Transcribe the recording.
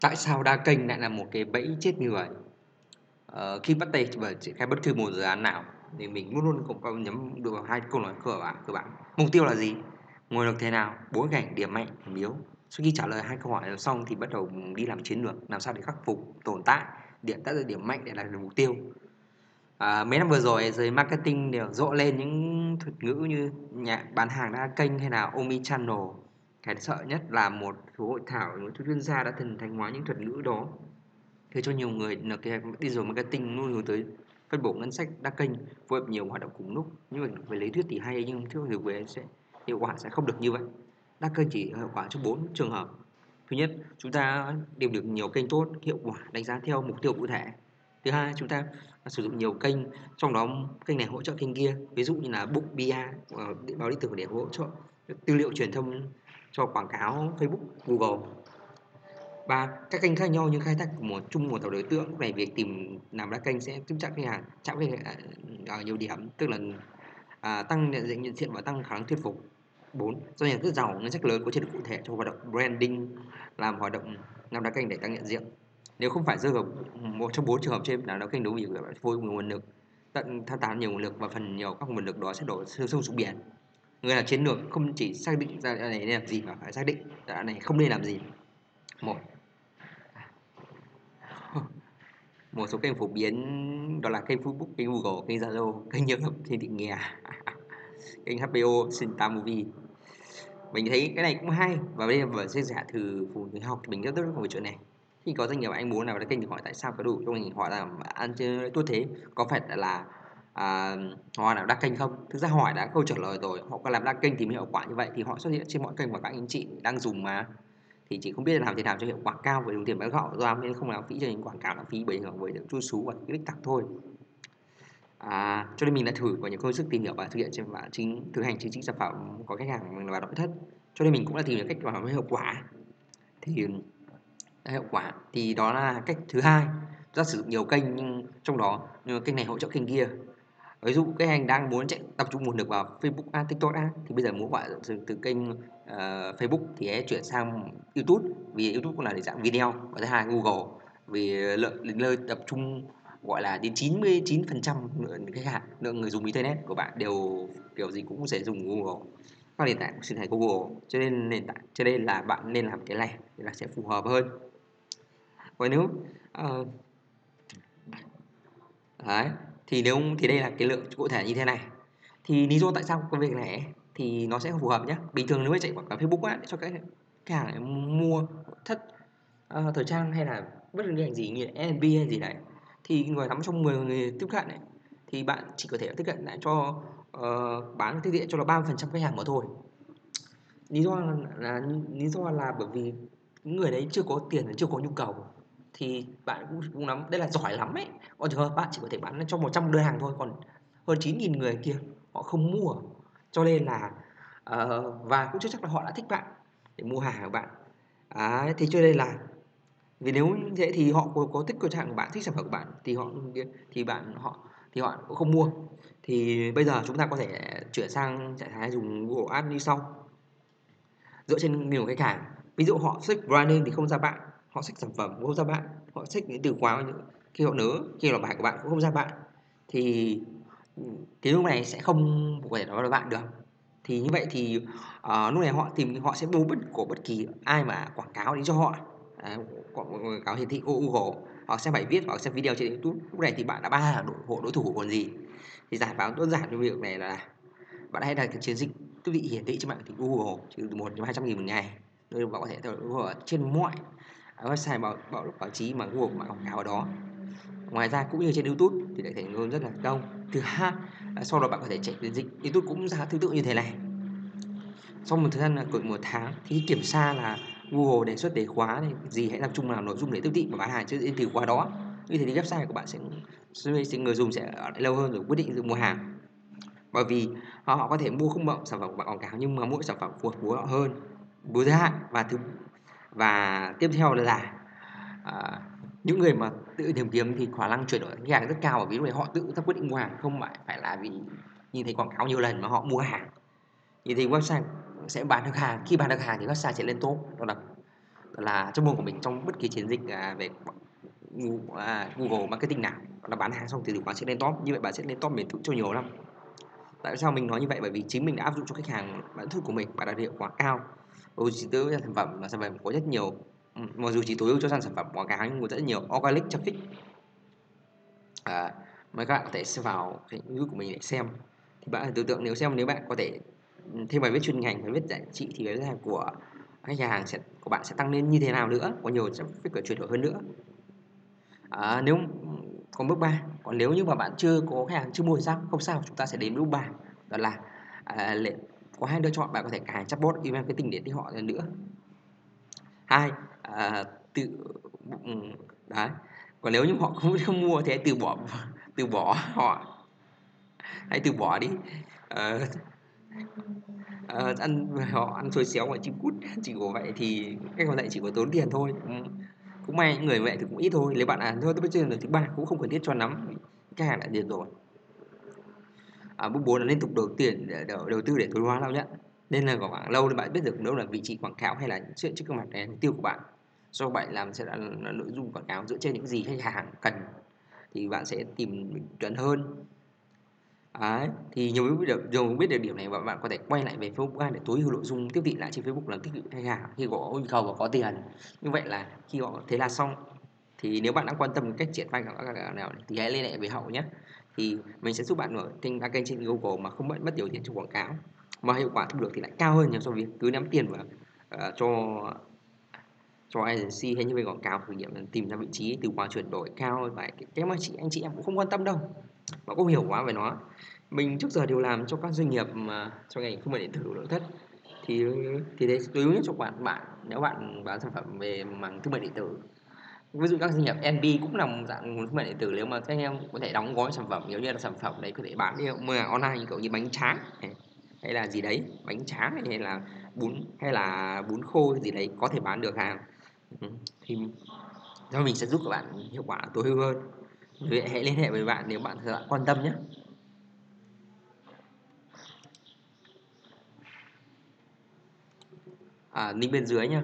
Tại sao đa kênh lại là một cái bẫy chết người? Ờ, khi bắt tay vào triển khai bất cứ một dự án nào thì mình luôn luôn cũng có nhắm được vào hai câu nói cơ bản cơ bản. Mục tiêu là gì? Nguồn lực thế nào? Bối cảnh, điểm mạnh, điểm yếu. Sau khi trả lời hai câu hỏi xong thì bắt đầu đi làm chiến lược, làm sao để khắc phục tồn tại, điểm tác điểm mạnh để đạt được mục tiêu. À, mấy năm vừa rồi giới marketing đều rộ lên những thuật ngữ như nhà bán hàng đa kênh hay là omni channel cái sợ nhất là một số hội thảo, một số chuyên gia đã thần thành hóa những thuật ngữ đó. Khiến cho nhiều người, là cái digital marketing luôn hướng tới phân bổ ngân sách đa kênh, phối hợp nhiều hoạt động cùng lúc. Nhưng mà về lý thuyết thì hay, nhưng thực thực về sẽ, hiệu quả sẽ không được như vậy. Đa kênh chỉ hiệu quả cho bốn trường hợp. Thứ nhất, chúng ta điều được nhiều kênh tốt, hiệu quả, đánh giá theo mục tiêu cụ thể. Thứ hai, chúng ta sử dụng nhiều kênh, trong đó kênh này hỗ trợ kênh kia. Ví dụ như là book bia ờ, báo điện tử để hỗ trợ tư liệu truyền thông cho quảng cáo Facebook, Google. Và các kênh khác nhau nhưng khai thác một chung một đối tượng về việc tìm làm ra kênh sẽ giúp chắc khách hàng chạm khách hàng à, ở nhiều điểm tức là à, tăng nhận diện nhận diện và tăng khả năng thuyết phục. 4. Doanh nghiệp rất giàu ngân sách lớn có chiến lược cụ thể cho hoạt động branding làm hoạt động làm đa kênh để tăng nhận diện. Nếu không phải rơi vào một trong bốn trường hợp trên là đa kênh đấu vì vô nguồn lực tận tham tán nhiều nguồn lực và phần nhiều các nguồn lực đó sẽ đổ sâu xuống biển người làm chiến lược không chỉ xác định ra này nên làm gì mà phải xác định đoạn này không nên làm gì một một số kênh phổ biến đó là kênh Facebook, kênh Google, kênh Zalo, kênh nhiều hợp thiên thị nghè, kênh HBO, Sinta Movie. Mình thấy cái này cũng hay và bây giờ sẽ giả thử từ phụ nữ học thì mình rất rất về chuyện này. Khi có doanh nghiệp anh muốn nào cái kênh thì hỏi tại sao có đủ cho mình hỏi là ăn chơi tốt thế có phải là à, họ làm đa kênh không? Thực ra hỏi đã câu trả lời rồi. Họ có làm đa kênh thì mới hiệu quả như vậy. Thì họ xuất hiện trên mọi kênh mà các anh chị đang dùng mà. Thì chị không biết làm thế nào cho hiệu quả cao với đồng tiền bán gạo ra nên không làm phí cho những quảng cáo lãng phí bởi hưởng với chút xú và cái đích tặc thôi. À, cho nên mình đã thử và những công sức tìm hiểu và thực hiện trên và chính thực hành chính chính sản phẩm có khách hàng mình là nội thất. Cho nên mình cũng đã tìm được cách làm hiệu quả. Thì hiệu quả. Thì đó là cách thứ hai. Ra sử dụng nhiều kênh nhưng trong đó nhưng kênh này hỗ trợ kênh kia ví dụ cái anh đang muốn chạy tập trung nguồn lực vào Facebook à, TikTok à, thì bây giờ muốn gọi từ, từ kênh uh, Facebook thì hãy chuyển sang YouTube. Vì YouTube cũng là để dạng video và thứ hai Google. Vì lợi nơi tập trung gọi là đến 99 phần trăm khách hàng lượng người dùng internet của bạn đều kiểu gì cũng sẽ dùng Google. Các nền tảng sinh thái Google cho nên nền tảng cho nên là bạn nên làm cái này thì là sẽ phù hợp hơn. Và nếu uh, đấy thì nếu thì đây là cái lượng cụ thể như thế này. Thì lý do tại sao cái việc này thì nó sẽ không phù hợp nhé bình thường nếu mà chạy quảng cáo Facebook á, cho các khách hàng mua thất uh, thời trang hay là bất cứ ngành gì như Airbnb hay gì đấy thì người nắm trong 10 người tiếp cận này thì bạn chỉ có thể tiếp cận lại cho uh, bán tiết diện cho là 30% khách hàng mà thôi. Lý do là, là lý do là bởi vì những người đấy chưa có tiền chưa có nhu cầu thì bạn cũng cũng lắm đây là giỏi lắm ấy. Còn trường hợp bạn chỉ có thể bán cho 100 đơn hàng thôi còn hơn 9.000 người kia họ không mua. Cho nên là uh, và cũng chưa chắc là họ đã thích bạn để mua hàng của bạn. À, thì cho nên là vì nếu như thế thì họ có, có thích cửa hàng của bạn thích sản phẩm của bạn thì họ thì bạn họ thì họ cũng không mua. Thì bây giờ chúng ta có thể chuyển sang trạng thái dùng Google Ads như sau. Dựa trên nhiều khách hàng ví dụ họ thích branding thì không ra bạn họ xách sản phẩm cũng không ra bạn. Họ xách những từ khóa khi họ nớ khi là bài của bạn cũng không ra bạn thì ừ, cái lúc này sẽ không có thể nói là bạn được. Thì như vậy thì uh, lúc này họ tìm họ sẽ bố bất của bất kỳ ai mà quảng cáo đến cho họ. À, quảng cáo hiển thị Google họ sẽ phải viết hoặc xem video trên YouTube. Lúc này thì bạn đã ba đội hộ đối thủ còn gì. Thì giải pháp đơn giản cho việc này là bạn hãy đặt cái chiến dịch tiếp thị hiển thị trên mạng thì Google từ một đến hai trăm nghìn một ngày. Nơi bạn có thể theo trên mọi Ờ, website báo báo báo chí mà Google mà quảng cáo ở đó. Ngoài ra cũng như trên YouTube thì lại thành ngôn rất là đông. Thứ hai là sau đó bạn có thể chạy chiến dịch. YouTube cũng ra thứ tự như thế này. Sau một thời gian là cỡ một tháng thì kiểm tra là Google đề xuất đề khóa này gì hãy tập trung làm nội dung để tiếp thị và bán hàng trên từ khóa đó. Như thế thì website của bạn sẽ, sẽ người dùng sẽ ở lại lâu hơn rồi quyết định dùng mua hàng. Bởi vì họ, họ có thể mua không mọi sản phẩm của bạn quảng cáo nhưng mà mỗi sản phẩm phù hợp với họ hơn với giới hạn. Và thứ và tiếp theo là à, những người mà tự tìm kiếm thì khả năng chuyển đổi khách hàng rất cao bởi vì lúc này họ tự ra quyết định mua hàng không phải phải là vì nhìn thấy quảng cáo nhiều lần mà họ mua hàng. Nhìn thấy website sẽ bán được hàng khi bán được hàng thì website sẽ lên top đó là là trong môn của mình trong bất kỳ chiến dịch à, về à, Google Marketing nào là bán hàng xong thì từ sẽ lên top như vậy bạn sẽ lên top bền vững cho nhiều lắm. Tại sao mình nói như vậy? Bởi vì chính mình đã áp dụng cho khách hàng bản thân của mình và đạt hiệu quả cao dù chỉ tới sản phẩm là sản phẩm có rất nhiều. Ừ, mặc dù chỉ tối ưu cho sản phẩm quảng cáo nhưng có rất nhiều organic traffic à, mấy các bạn có thể vào cái YouTube của mình để xem. Thì bạn tưởng tượng nếu xem nếu bạn có thể ừ, thêm bài viết chuyên ngành bài viết giải trị thì cái là của khách hàng sẽ của bạn sẽ tăng lên như thế nào nữa có nhiều traffic và chuyển đổi hơn nữa. À, nếu ừ, còn bước 3 còn nếu như mà bạn chưa có khách hàng chưa mua thì sao? Không sao chúng ta sẽ đến bước 3 đó là à, lệ, có hai lựa chọn bạn có thể cài chatbot email marketing để tích họ lần nữa. Hai à, tự ừ, đấy. Còn nếu như họ không không mua thì hãy từ bỏ từ bỏ họ. Hãy từ bỏ đi. À, à, ăn họ ăn xôi xéo và chim cút chỉ có vậy thì cách còn lại chỉ có tốn tiền thôi ừ. cũng may những người vậy thì cũng ít thôi. Nếu bạn à thôi tôi chơi lần thứ ba cũng không cần thiết cho lắm. Cái hàng đã tiền rồi à, bước 4 là liên tục đầu tiền để đầu, đầu tư để tối hóa lao nhận nên là khoảng lâu thì bạn biết được đâu là vị trí quảng cáo hay là chuyện trước mặt này mục tiêu của bạn. Do bạn làm sẽ là, là nội dung quảng cáo dựa trên những gì khách hàng cần thì bạn sẽ tìm chuẩn hơn. Đấy, thì nhiều biết được nhiều biết được điểm này và bạn có thể quay lại về Facebook Ads để tối ưu nội dung tiếp thị lại trên Facebook làm tích thị khách hàng khi có nhu cầu và có tiền. Như vậy là khi họ thế là xong thì nếu bạn đang quan tâm cách triển khai các nào thì hãy liên hệ với hậu nhé thì mình sẽ giúp bạn mở kênh đăng kênh trên Google mà không mất mất nhiều tiền cho quảng cáo. Mà hiệu quả thu được thì lại cao hơn nhiều so với việc cứ nắm tiền vào uh, ờ, cho cho agency hay như về quảng cáo thử nghiệm tìm ra vị trí từ khóa chuyển đổi cao và cái mà chị anh chị em cũng không quan tâm đâu. Mà cũng hiểu quá về nó. Mình trước giờ đều làm cho các doanh nghiệp mà cho ngành thương mại điện tử nội thất. Thì thì đấy tối ưu nhất cho bạn bạn nếu bạn bán sản phẩm về mảng thương mại điện tử ví dụ các doanh nghiệp NB cũng là một dạng nguồn thương mại điện tử nếu mà các anh em có thể đóng gói sản phẩm nếu như là sản phẩm đấy có thể bán đi mà online kiểu như bánh tráng hay là gì đấy bánh tráng hay là bún hay là bún khô gì đấy có thể bán được hàng. Ừ, thì do mình sẽ giúp các bạn hiệu quả tối ưu hơn. Vậy hãy liên hệ với bạn nếu bạn thật quan tâm nhé. À, link bên dưới nha